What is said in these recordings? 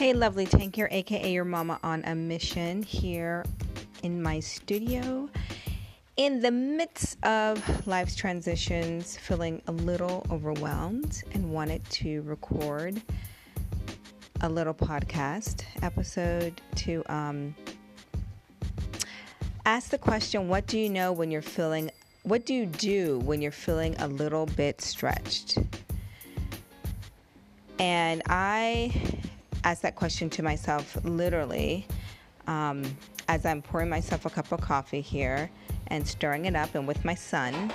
Hey, Lovlee Tang here, aka your mama on a mission here in my studio. In the midst of life's transitions, feeling a little overwhelmed and wanted to record a little podcast episode to um, ask the question what do you know when you're feeling, what do you do when you're feeling a little bit stretched? And I ask that question to myself literally um, as I'm pouring myself a cup of coffee here and stirring it up, and with my son.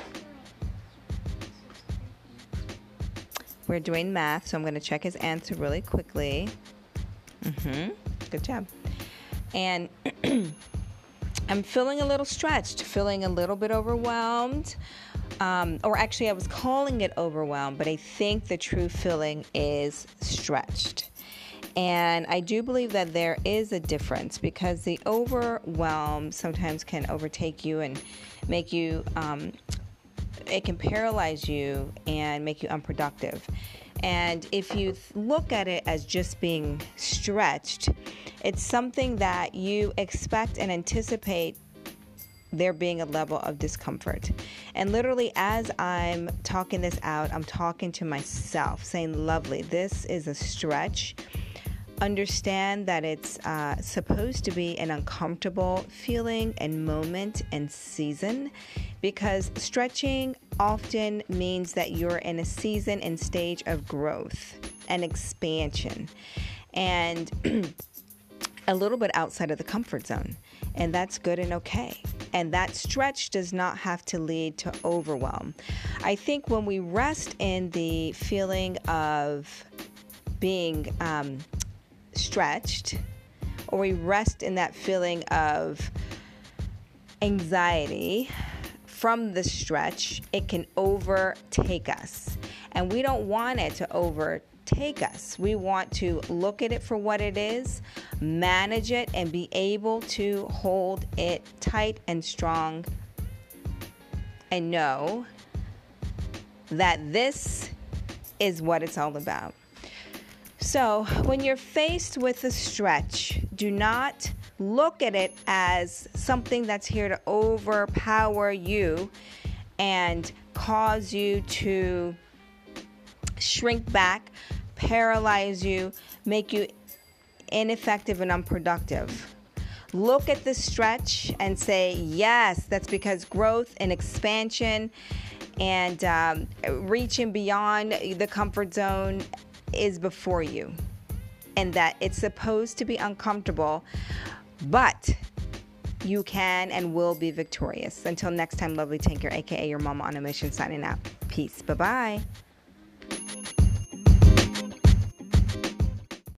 We're doing math, so I'm going to check his answer really quickly. Mm-hmm. Good job. And I'm feeling a little stretched, feeling a little bit overwhelmed. Um, or actually, I was calling it overwhelmed, but I think the true feeling is stretched. And I do believe that there is a difference because the overwhelm sometimes can overtake you and make you, um, it can paralyze you and make you unproductive. And if you look at it as just being stretched, it's something that you expect and anticipate there being a level of discomfort. And literally, as I'm talking this out, I'm talking to myself, saying, Lovlee, this is a stretch understand that it's uh, supposed to be an uncomfortable feeling and moment and season because stretching often means that you're in a season and stage of growth and expansion and a little bit outside of the comfort zone. And that's good and okay. And that stretch does not have to lead to overwhelm. I think when we rest in the feeling of being um, stretched or we rest in that feeling of anxiety from the stretch, it can overtake us. And we don't want it to overtake us. We want to look at it for what it is, manage it, and be able to hold it tight and strong and know that this is what it's all about. So, when you're faced with a stretch, do not look at it as something that's here to overpower you and cause you to shrink back, paralyze you, make you ineffective and unproductive. Look at the stretch and say, yes, that's because growth and expansion and um, reaching beyond the comfort zone is before you and that it's supposed to be uncomfortable, but you can and will be victorious. Until next time, Lovlee tanker, aka your mama on a mission, signing out. Peace. Bye bye.